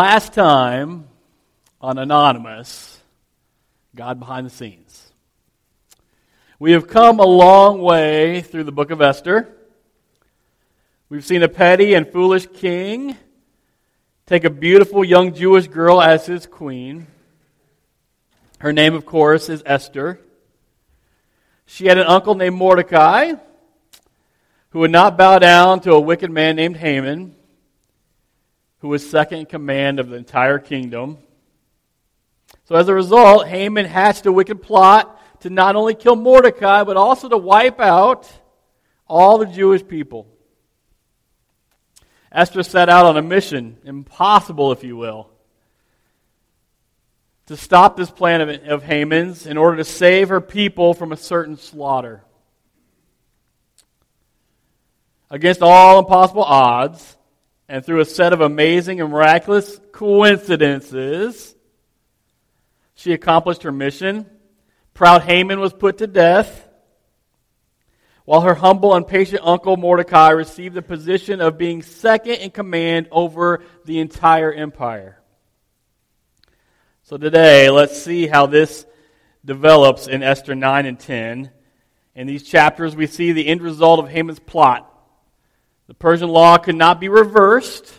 Last time on Anonymous, God behind the scenes. We have come a long way through the book of Esther. We've seen a petty and foolish king take a beautiful young Jewish girl as his queen. Her name, of course, is Esther. She had an uncle named Mordecai who would not bow down to a wicked man named Haman, who was second in command of the entire kingdom. So as a result, Haman hatched a wicked plot to not only kill Mordecai, but also to wipe out all the Jewish people. Esther set out on a mission, impossible, if you will to stop this plan of, of Haman's in order to save her people from a certain slaughter. Against all impossible odds, and through a set of amazing and miraculous coincidences, she accomplished her mission. Proud Haman was put to death, while her humble and patient uncle Mordecai received the position of being second in command over the entire empire. So today, let's see how this develops in Esther 9 and 10. In these chapters, we see the end result of Haman's plot. The Persian law could not be reversed.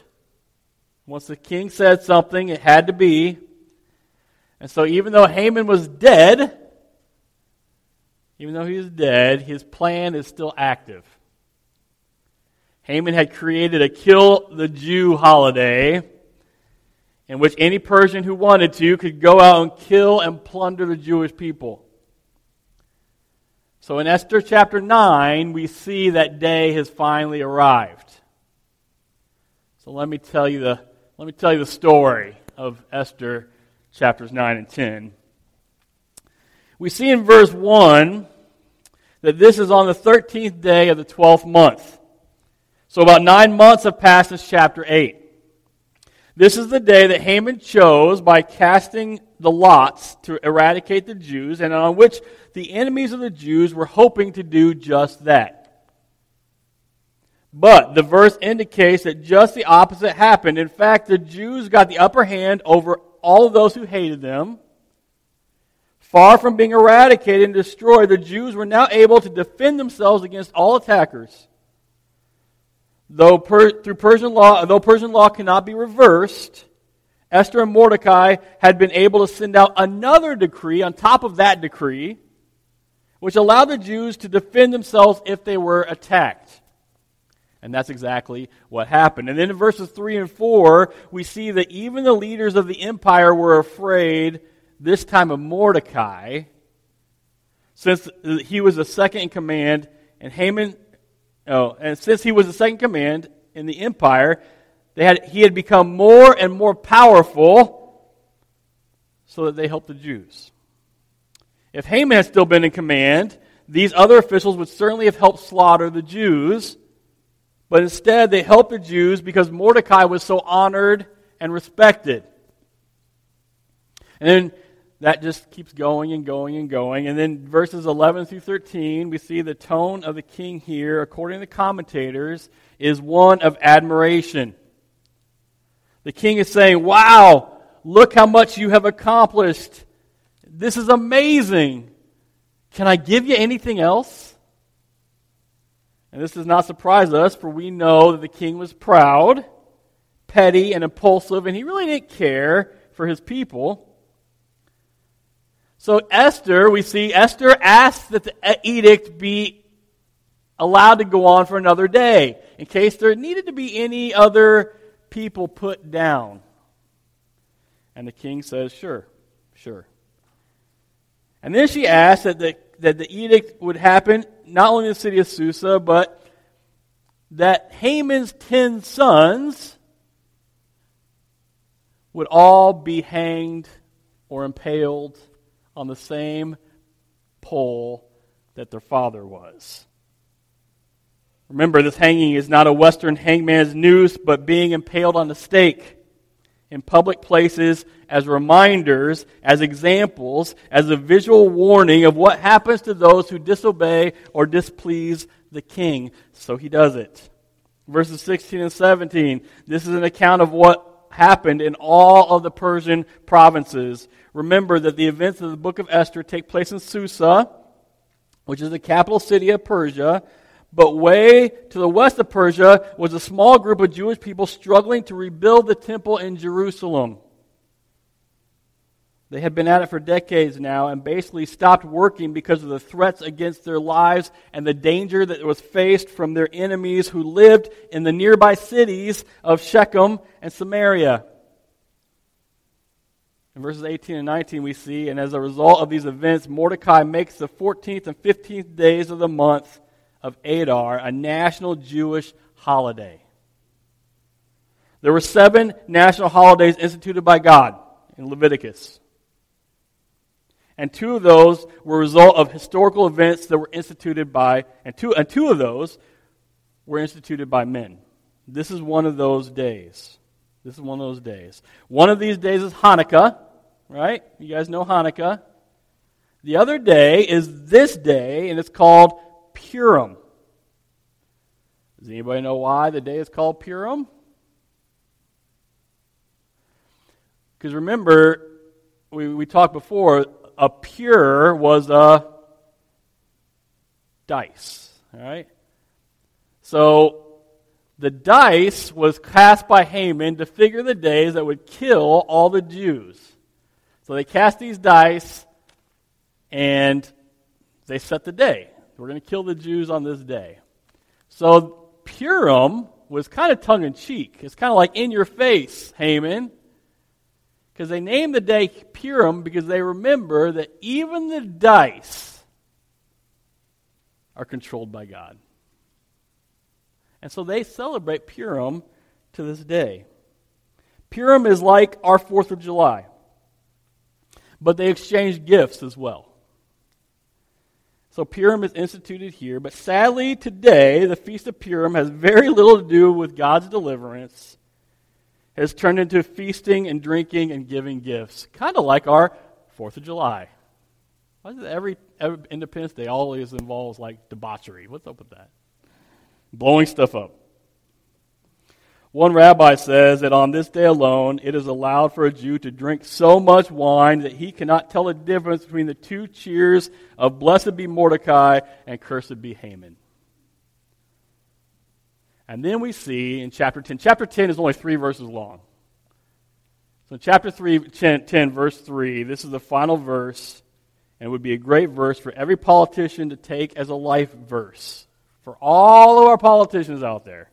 Once the king said something, it had to be. And so, even though Haman was dead, even though he was dead, his plan is still active. Haman had created a kill the Jew holiday in which any Persian who wanted to could go out and kill and plunder the Jewish people. So in Esther chapter 9, we see that day has finally arrived. So let me tell you the, let me tell you the story of Esther chapters 9 and 10. We see in verse 1 that this is on the 13th day of the 12th month. So about nine months have passed since chapter 8. This is the day that Haman chose by casting the lots to eradicate the Jews, and on which the enemies of the Jews were hoping to do just that. But the verse indicates that just the opposite happened. In fact, the Jews got the upper hand over all of those who hated them. Far from being eradicated and destroyed, the Jews were now able to defend themselves against all attackers. Though per, through Persian law, though Persian law cannot be reversed, Esther and Mordecai had been able to send out another decree on top of that decree, which allowed the Jews to defend themselves if they were attacked. And that's exactly what happened. And then in verses 3 and 4, we see that even the leaders of the empire were afraid, this time of Mordecai, since he was the second in command, and Haman Oh, and since he was the second command in the empire, they had, he had become more and more powerful so that they helped the Jews. If Haman had still been in command, these other officials would certainly have helped slaughter the Jews, but instead they helped the Jews because Mordecai was so honored and respected. And then that just keeps going and going and going. And then verses 11 through 13, we see the tone of the king here, according to commentators, is one of admiration. The king is saying, Wow, look how much you have accomplished. This is amazing. Can I give you anything else? And this does not surprise us, for we know that the king was proud, petty, and impulsive, and he really didn't care for his people. So Esther, we see Esther asks that the edict be allowed to go on for another day in case there needed to be any other people put down. And the king says, sure, sure. And then she asked that the, that the edict would happen not only in the city of Susa, but that Haman's ten sons would all be hanged or impaled on the same pole that their father was. Remember, this hanging is not a Western hangman's noose, but being impaled on a stake in public places as reminders, as examples, as a visual warning of what happens to those who disobey or displease the king. So he does it. Verses 16 and 17. This is an account of what happened in all of the Persian provinces. Remember that the events of the book of Esther take place in Susa, which is the capital city of Persia. But way to the west of Persia was a small group of Jewish people struggling to rebuild the temple in Jerusalem. They had been at it for decades now and basically stopped working because of the threats against their lives and the danger that was faced from their enemies who lived in the nearby cities of Shechem and Samaria. In verses 18 and 19, we see, and as a result of these events, Mordecai makes the 14th and 15th days of the month of Adar a national Jewish holiday. There were seven national holidays instituted by God in Leviticus. And two of those were a result of historical events that were instituted by, and two, and two of those were instituted by men. This is one of those days. This is one of those days. One of these days is Hanukkah, right? You guys know Hanukkah. The other day is this day, and it's called Purim. Does anybody know why the day is called Purim? Because remember, we, we talked before, a pure was a dice. All right? So the dice was cast by Haman to figure the days that would kill all the Jews. So they cast these dice and they set the day. We're going to kill the Jews on this day. So Purim was kind of tongue in cheek. It's kind of like in your face, Haman. Because they named the day Purim because they remember that even the dice are controlled by God. And so they celebrate Purim to this day. Purim is like our 4th of July, but they exchange gifts as well. So Purim is instituted here, but sadly today, the Feast of Purim has very little to do with God's deliverance has turned into feasting and drinking and giving gifts, kind of like our Fourth of July. Why it every, every Independence Day always involves like debauchery? What's up with that? Blowing stuff up. One rabbi says that on this day alone, it is allowed for a Jew to drink so much wine that he cannot tell the difference between the two cheers of blessed be Mordecai and cursed be Haman. And then we see in chapter 10, chapter 10 is only three verses long. So, chapter 3, 10, 10, verse 3, this is the final verse, and it would be a great verse for every politician to take as a life verse for all of our politicians out there,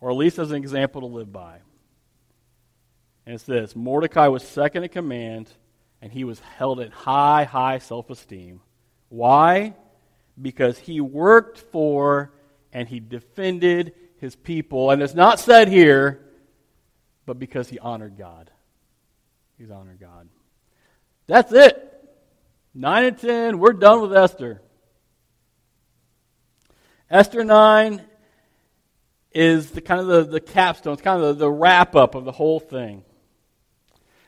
or at least as an example to live by. And it's this Mordecai was second in command, and he was held in high, high self esteem. Why? Because he worked for and he defended his people. And it's not said here, but because he honored God. He's honored God. That's it. 9 and 10, we're done with Esther. Esther 9 is the kind of the, the capstone, it's kind of the, the wrap up of the whole thing.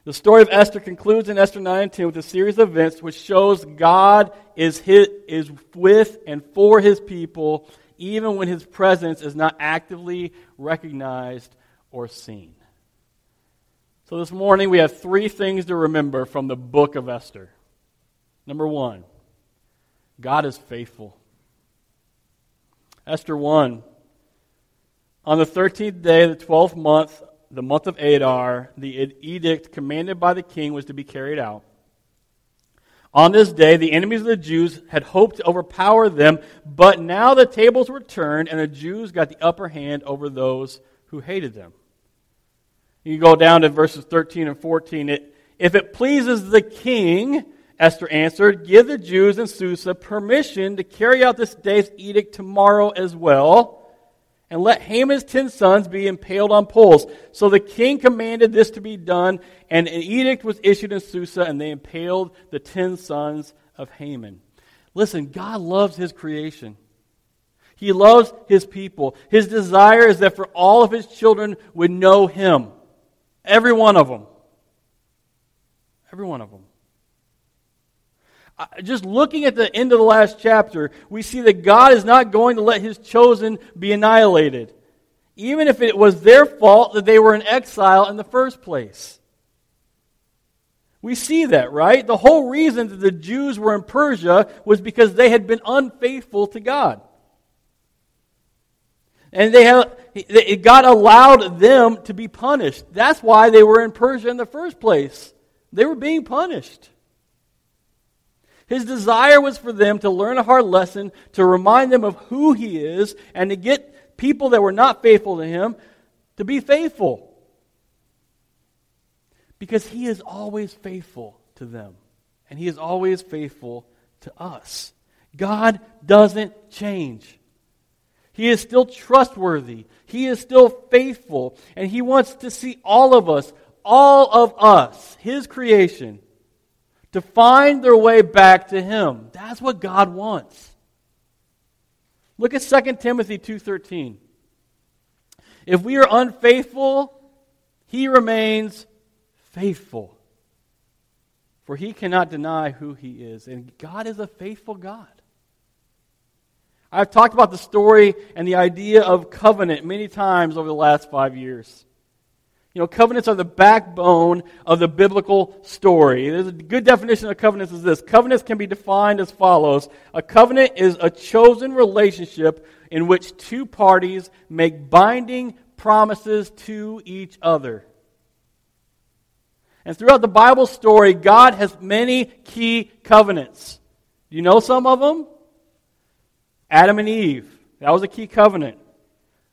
The story of Esther concludes in Esther 9 and 10 with a series of events which shows God is, his, is with and for his people even when his presence is not actively recognized or seen. So this morning we have three things to remember from the book of Esther. Number one, God is faithful. Esther 1. On the 13th day of the 12th month, the month of Adar, the edict commanded by the king was to be carried out. On this day, the enemies of the Jews had hoped to overpower them, but now the tables were turned, and the Jews got the upper hand over those who hated them. You go down to verses 13 and 14. It, if it pleases the king, Esther answered, give the Jews in Susa permission to carry out this day's edict tomorrow as well and let Haman's ten sons be impaled on poles. So the king commanded this to be done, and an edict was issued in Susa, and they impaled the ten sons of Haman. Listen, God loves his creation. He loves his people. His desire is that for all of his children would know him. Every one of them. Every one of them just looking at the end of the last chapter, we see that God is not going to let his chosen be annihilated. even if it was their fault that they were in exile in the first place. We see that, right? The whole reason that the Jews were in Persia was because they had been unfaithful to God. And they have, God allowed them to be punished. That's why they were in Persia in the first place. They were being punished. His desire was for them to learn a hard lesson, to remind them of who He is, and to get people that were not faithful to Him to be faithful. Because He is always faithful to them, and He is always faithful to us. God doesn't change. He is still trustworthy. He is still faithful. And He wants to see all of us, all of us, His creation, to find their way back to him. That's what God wants. Look at 2 Timothy 2:13. If we are unfaithful, he remains faithful. For he cannot deny who he is, and God is a faithful God. I've talked about the story and the idea of covenant many times over the last 5 years. You know, covenants are the backbone of the biblical story. There's a good definition of covenants is this. Covenants can be defined as follows. A covenant is a chosen relationship in which two parties make binding promises to each other. And throughout the Bible story, God has many key covenants. Do you know some of them? Adam and Eve. That was a key covenant.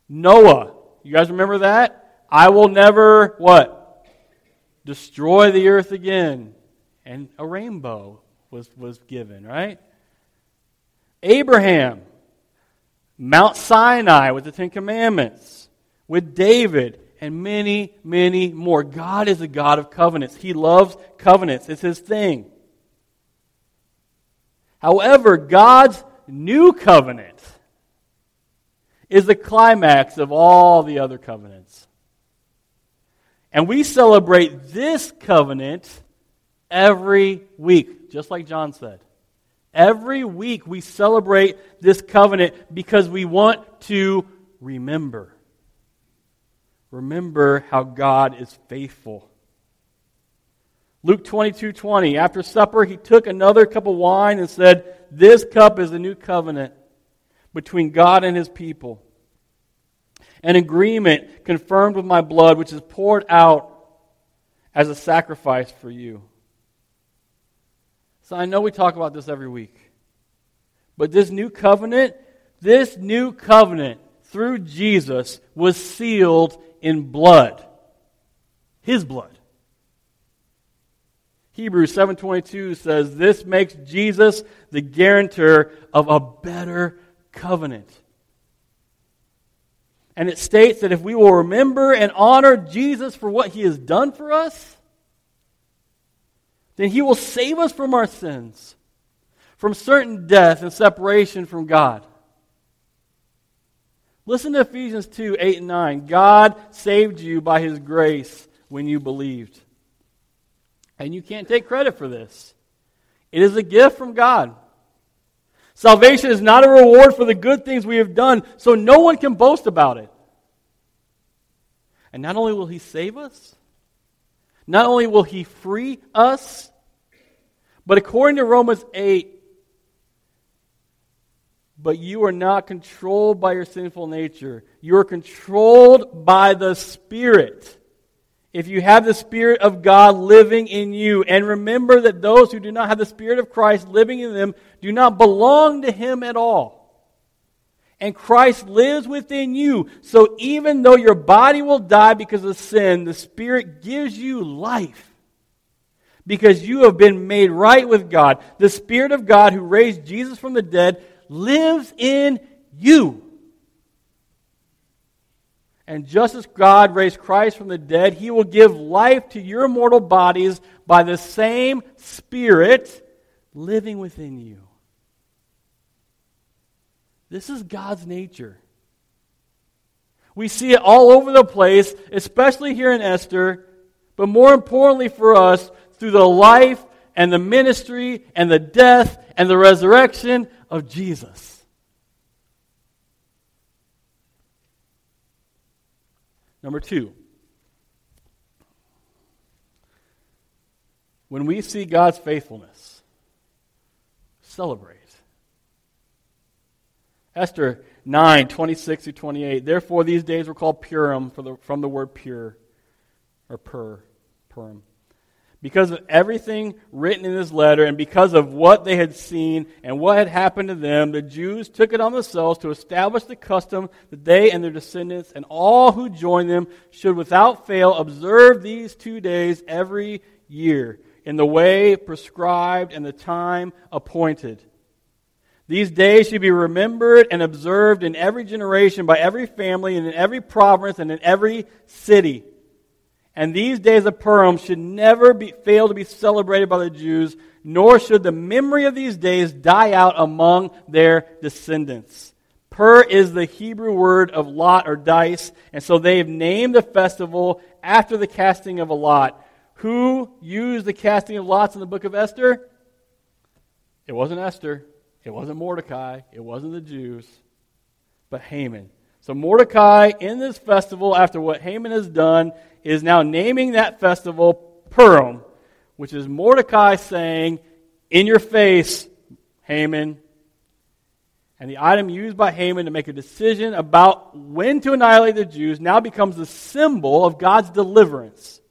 Noah. You guys remember that? I will never, what? Destroy the earth again. And a rainbow was, was given, right? Abraham, Mount Sinai with the Ten Commandments, with David, and many, many more. God is a God of covenants. He loves covenants, it's His thing. However, God's new covenant is the climax of all the other covenants. And we celebrate this covenant every week, just like John said. Every week we celebrate this covenant because we want to remember. Remember how God is faithful. Luke 22 20. After supper, he took another cup of wine and said, This cup is the new covenant between God and his people an agreement confirmed with my blood, which is poured out as a sacrifice for you. So I know we talk about this every week. But this new covenant, this new covenant through Jesus was sealed in blood. His blood. Hebrews 7:22 says this makes Jesus the guarantor of a better covenant. And it states that if we will remember and honor Jesus for what he has done for us, then he will save us from our sins, from certain death and separation from God. Listen to Ephesians 2 8 and 9. God saved you by his grace when you believed. And you can't take credit for this, it is a gift from God. Salvation is not a reward for the good things we have done, so no one can boast about it. And not only will He save us, not only will He free us, but according to Romans 8, but you are not controlled by your sinful nature. You are controlled by the Spirit if you have the Spirit of God living in you. And remember that those who do not have the Spirit of Christ living in them do not belong to Him at all. And Christ lives within you. So even though your body will die because of sin, the Spirit gives you life. Because you have been made right with God. The Spirit of God who raised Jesus from the dead lives in you. And just as God raised Christ from the dead, he will give life to your mortal bodies by the same Spirit living within you. This is God's nature. We see it all over the place, especially here in Esther, but more importantly for us, through the life and the ministry and the death and the resurrection of Jesus. Number two, when we see God's faithfulness, celebrate. Esther 9, 26 through 28. Therefore, these days were called Purim the, from the word pure, or pur, Purim. Because of everything written in this letter and because of what they had seen and what had happened to them, the Jews took it on themselves to establish the custom that they and their descendants and all who join them should without fail observe these two days every year in the way prescribed and the time appointed these days should be remembered and observed in every generation by every family and in every province and in every city. And these days of Purim should never be, fail to be celebrated by the Jews, nor should the memory of these days die out among their descendants. Pur is the Hebrew word of lot or dice, and so they've named the festival after the casting of a lot. Who used the casting of lots in the book of Esther? It wasn't Esther. It wasn't Mordecai, it wasn't the Jews, but Haman. So Mordecai, in this festival, after what Haman has done, is now naming that festival Purim, which is Mordecai saying, In your face, Haman. And the item used by Haman to make a decision about when to annihilate the Jews now becomes the symbol of God's deliverance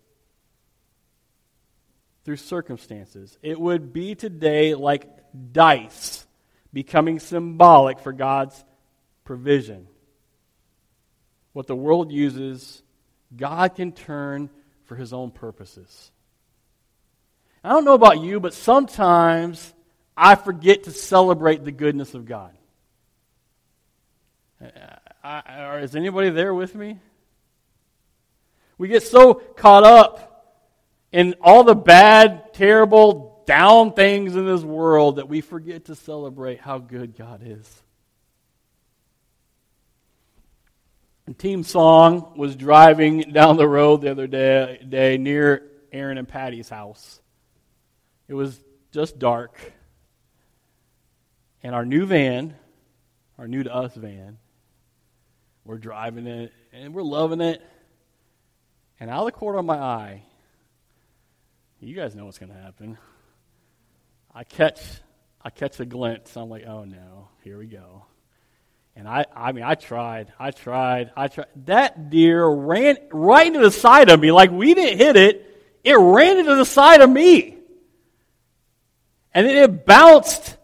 through circumstances. It would be today like dice becoming symbolic for God's provision. What the world uses, God can turn for his own purposes. I don't know about you, but sometimes I forget to celebrate the goodness of God. Uh, I, I, is anybody there with me? We get so caught up in all the bad, terrible, down things in this world that we forget to celebrate how good God is. Team Song was driving down the road the other day, day near Aaron and Patty's house. It was just dark. And our new van, our new to us van, we're driving it and we're loving it. And out of the corner of my eye, you guys know what's going to happen. I catch, I catch a glimpse. I'm like, oh no, here we go. And I, I mean, I tried, I tried, I tried. That deer ran right into the side of me. Like we didn't hit it, it ran into the side of me. And then it bounced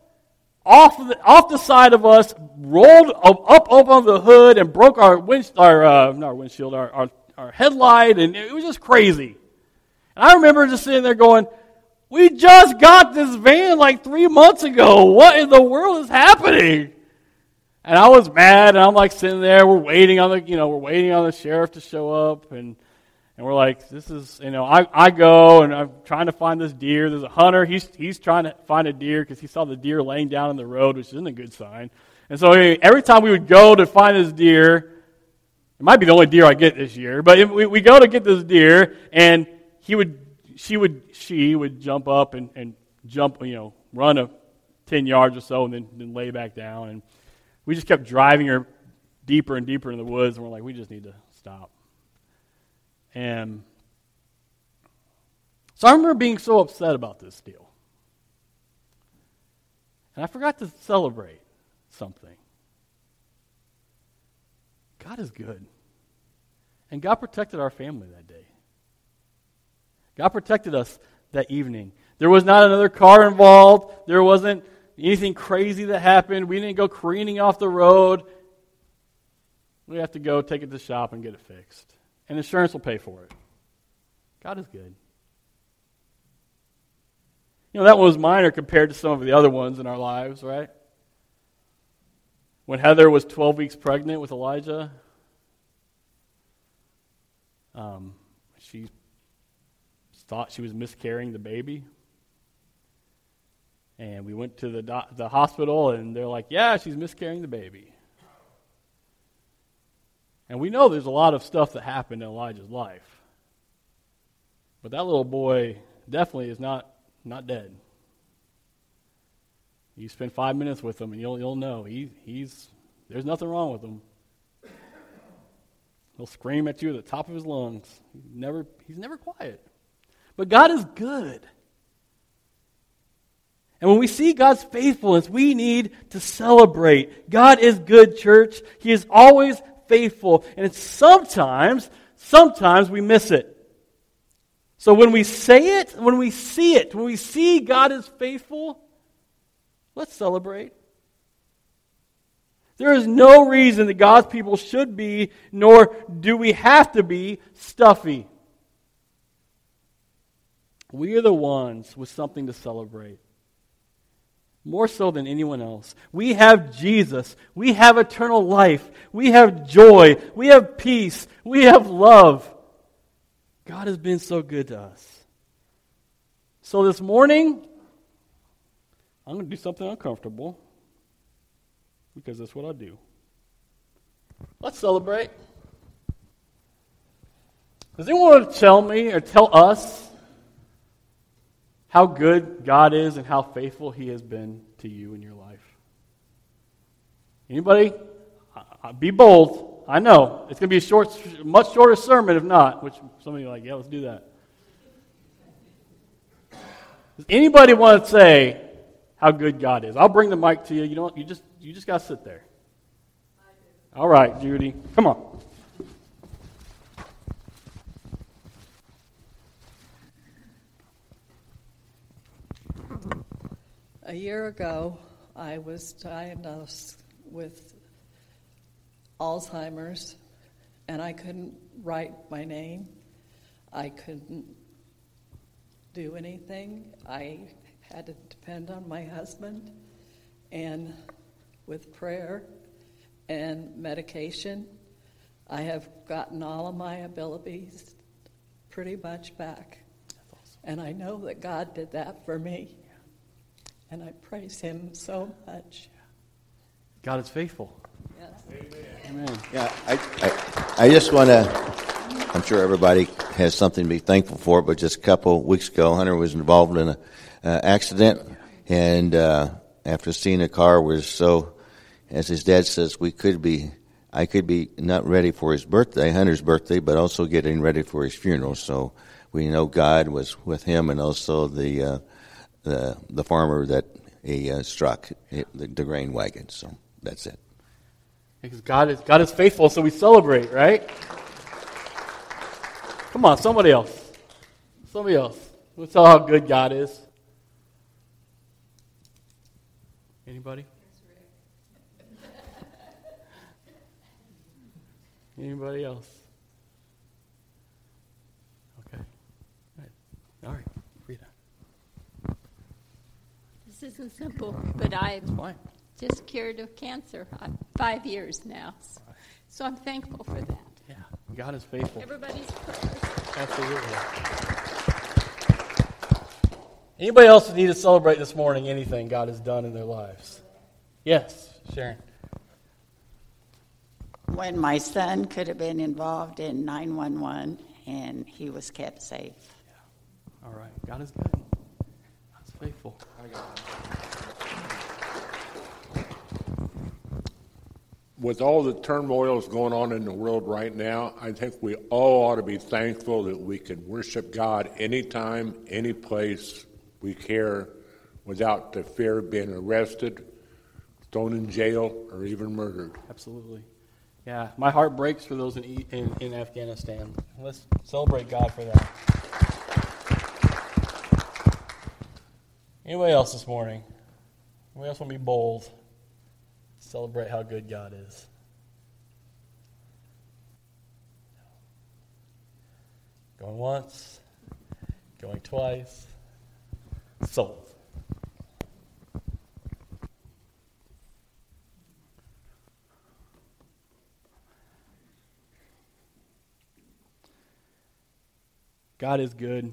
off the, off the side of us, rolled up, up on the hood, and broke our wind, our uh, not our windshield, our, our our headlight, and it was just crazy. And I remember just sitting there going, we just got this van like three months ago. What in the world is happening? And I was mad, and I'm like sitting there. We're waiting on the, you know, we're waiting on the sheriff to show up, and and we're like, this is, you know, I, I go and I'm trying to find this deer. There's a hunter. He's he's trying to find a deer because he saw the deer laying down in the road, which isn't a good sign. And so every time we would go to find this deer, it might be the only deer I get this year, but we, we go to get this deer, and he would she would she would jump up and, and jump, you know, run a ten yards or so and then, then lay back down. And we just kept driving her deeper and deeper in the woods, and we're like, we just need to stop. And so I remember being so upset about this deal. And I forgot to celebrate something. God is good. And God protected our family that day. God protected us that evening. There was not another car involved. There wasn't anything crazy that happened. We didn't go careening off the road. We have to go take it to the shop and get it fixed. And insurance will pay for it. God is good. You know, that one was minor compared to some of the other ones in our lives, right? When Heather was 12 weeks pregnant with Elijah, um, she thought she was miscarrying the baby. And we went to the, do- the hospital, and they're like, yeah, she's miscarrying the baby. And we know there's a lot of stuff that happened in Elijah's life. But that little boy definitely is not, not dead. You spend five minutes with him, and you'll, you'll know he, he's, there's nothing wrong with him. He'll scream at you at the top of his lungs. He's never, he's never quiet. But God is good. And when we see God's faithfulness, we need to celebrate. God is good, church. He is always faithful. And sometimes, sometimes we miss it. So when we say it, when we see it, when we see God is faithful, let's celebrate. There is no reason that God's people should be, nor do we have to be, stuffy. We are the ones with something to celebrate. More so than anyone else. We have Jesus. We have eternal life. We have joy. We have peace. We have love. God has been so good to us. So this morning, I'm going to do something uncomfortable because that's what I do. Let's celebrate. Does anyone want to tell me or tell us how good God is and how faithful He has been to you in your life? Anybody? Be bold. I know it's going to be a short, much shorter sermon if not. Which some of you are like, yeah, let's do that. Does anybody want to say how good God is? I'll bring the mic to you. You don't. You just you just got to sit there. All right, Judy, come on. A year ago, I was diagnosed with Alzheimer's, and I couldn't write my name. I couldn't do anything. I had to depend on my husband. And with prayer and medication, I have gotten all of my abilities pretty much back. And I know that God did that for me. And I praise Him so much. God is faithful. Yes. Amen. Yeah, I, I, I just want to. I'm sure everybody has something to be thankful for, but just a couple weeks ago, Hunter was involved in an uh, accident, and uh, after seeing a car was so, as his dad says, we could be, I could be not ready for his birthday, Hunter's birthday, but also getting ready for his funeral. So we know God was with him, and also the uh, the the farmer that he uh, struck the, the grain wagon. So that's it. Because God is God is faithful, so we celebrate, right? Come on, somebody else. Somebody else. Let's tell how good God is. Anybody? Anybody else? Okay. All right. Rita. This isn't simple, but I'm just cured of cancer. I'm five years now. So I'm thankful for that. Yeah, God is faithful. Everybody's prayers. Absolutely. Anybody else need to celebrate this morning anything God has done in their lives? Yes, Sharon. When my son could have been involved in 911 and he was kept safe. Yeah. All right. God is good. God's faithful. with all the turmoil that's going on in the world right now, I think we all ought to be thankful that we can worship God anytime, any place we care without the fear of being arrested, thrown in jail, or even murdered. Absolutely. Yeah, my heart breaks for those in, in, in Afghanistan. Let's celebrate God for that. Anybody else this morning? Anybody else want to be bold? Celebrate how good God is. Going once, going twice, sold. God is good.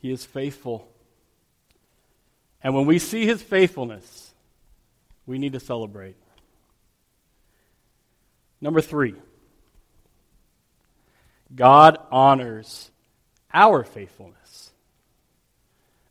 He is faithful. And when we see his faithfulness, we need to celebrate. Number three, God honors our faithfulness.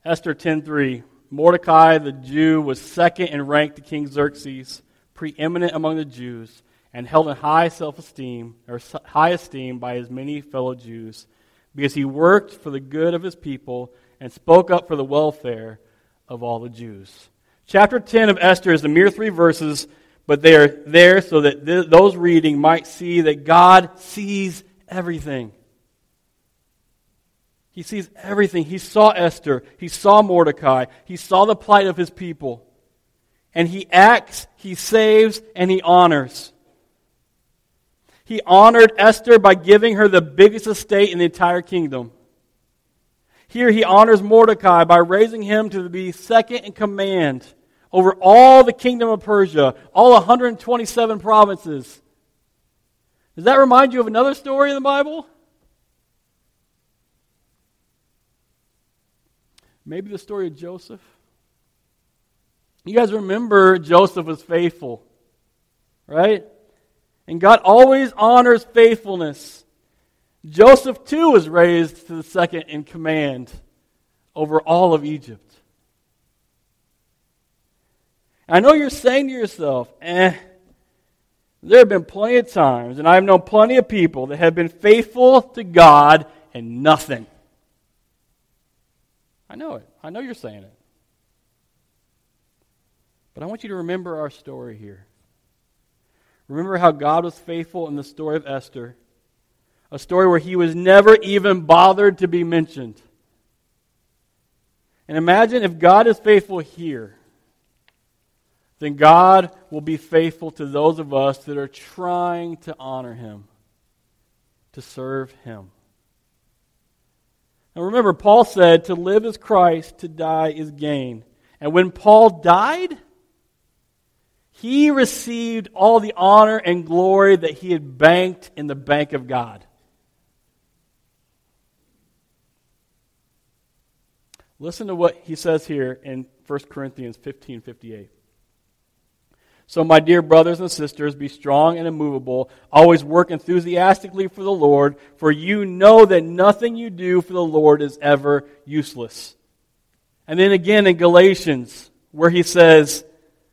Esther 10:3 Mordecai the Jew was second in rank to King Xerxes, preeminent among the Jews, and held in high self-esteem or high esteem by his many fellow Jews because he worked for the good of his people and spoke up for the welfare of all the Jews. Chapter 10 of Esther is a mere three verses, but they are there so that th- those reading might see that God sees everything. He sees everything. He saw Esther. He saw Mordecai. He saw the plight of his people. And he acts, he saves, and he honors. He honored Esther by giving her the biggest estate in the entire kingdom. Here he honors Mordecai by raising him to be second in command over all the kingdom of Persia, all 127 provinces. Does that remind you of another story in the Bible? Maybe the story of Joseph. You guys remember Joseph was faithful, right? And God always honors faithfulness. Joseph, too, was raised to the second in command over all of Egypt. I know you're saying to yourself, eh, there have been plenty of times, and I've known plenty of people that have been faithful to God and nothing. I know it. I know you're saying it. But I want you to remember our story here. Remember how God was faithful in the story of Esther, a story where he was never even bothered to be mentioned. And imagine if God is faithful here, then God will be faithful to those of us that are trying to honor him, to serve him. Now remember, Paul said, to live is Christ, to die is gain. And when Paul died, he received all the honor and glory that he had banked in the bank of God. Listen to what he says here in 1 Corinthians 15 58. So, my dear brothers and sisters, be strong and immovable. Always work enthusiastically for the Lord, for you know that nothing you do for the Lord is ever useless. And then again in Galatians, where he says,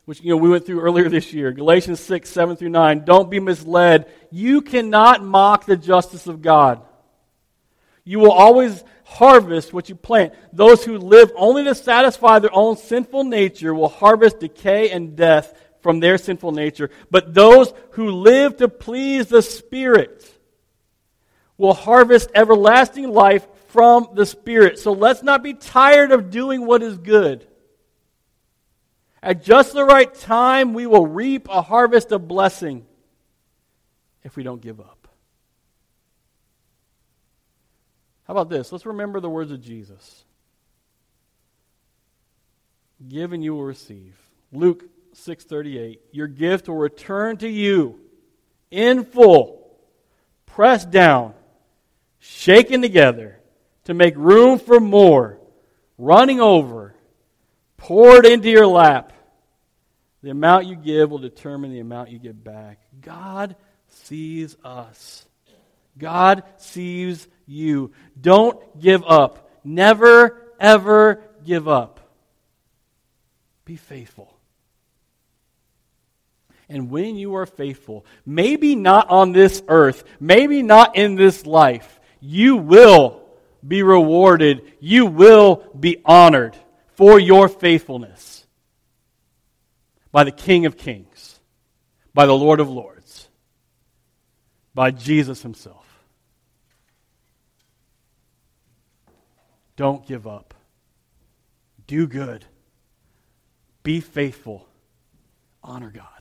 which you know we went through earlier this year. Galatians 6, 7 through 9. Don't be misled. You cannot mock the justice of God. You will always harvest what you plant. Those who live only to satisfy their own sinful nature will harvest decay and death from their sinful nature. But those who live to please the Spirit will harvest everlasting life from the Spirit. So let's not be tired of doing what is good. At just the right time, we will reap a harvest of blessing if we don't give up. How about this? Let's remember the words of Jesus Give and you will receive. Luke 6:38 Your gift will return to you in full, pressed down, shaken together to make room for more, running over, poured into your lap. The amount you give will determine the amount you get back. God sees us. God sees you. Don't give up. Never, ever give up. Be faithful. And when you are faithful, maybe not on this earth, maybe not in this life, you will be rewarded. You will be honored for your faithfulness by the King of Kings, by the Lord of Lords, by Jesus Himself. Don't give up. Do good. Be faithful. Honor God.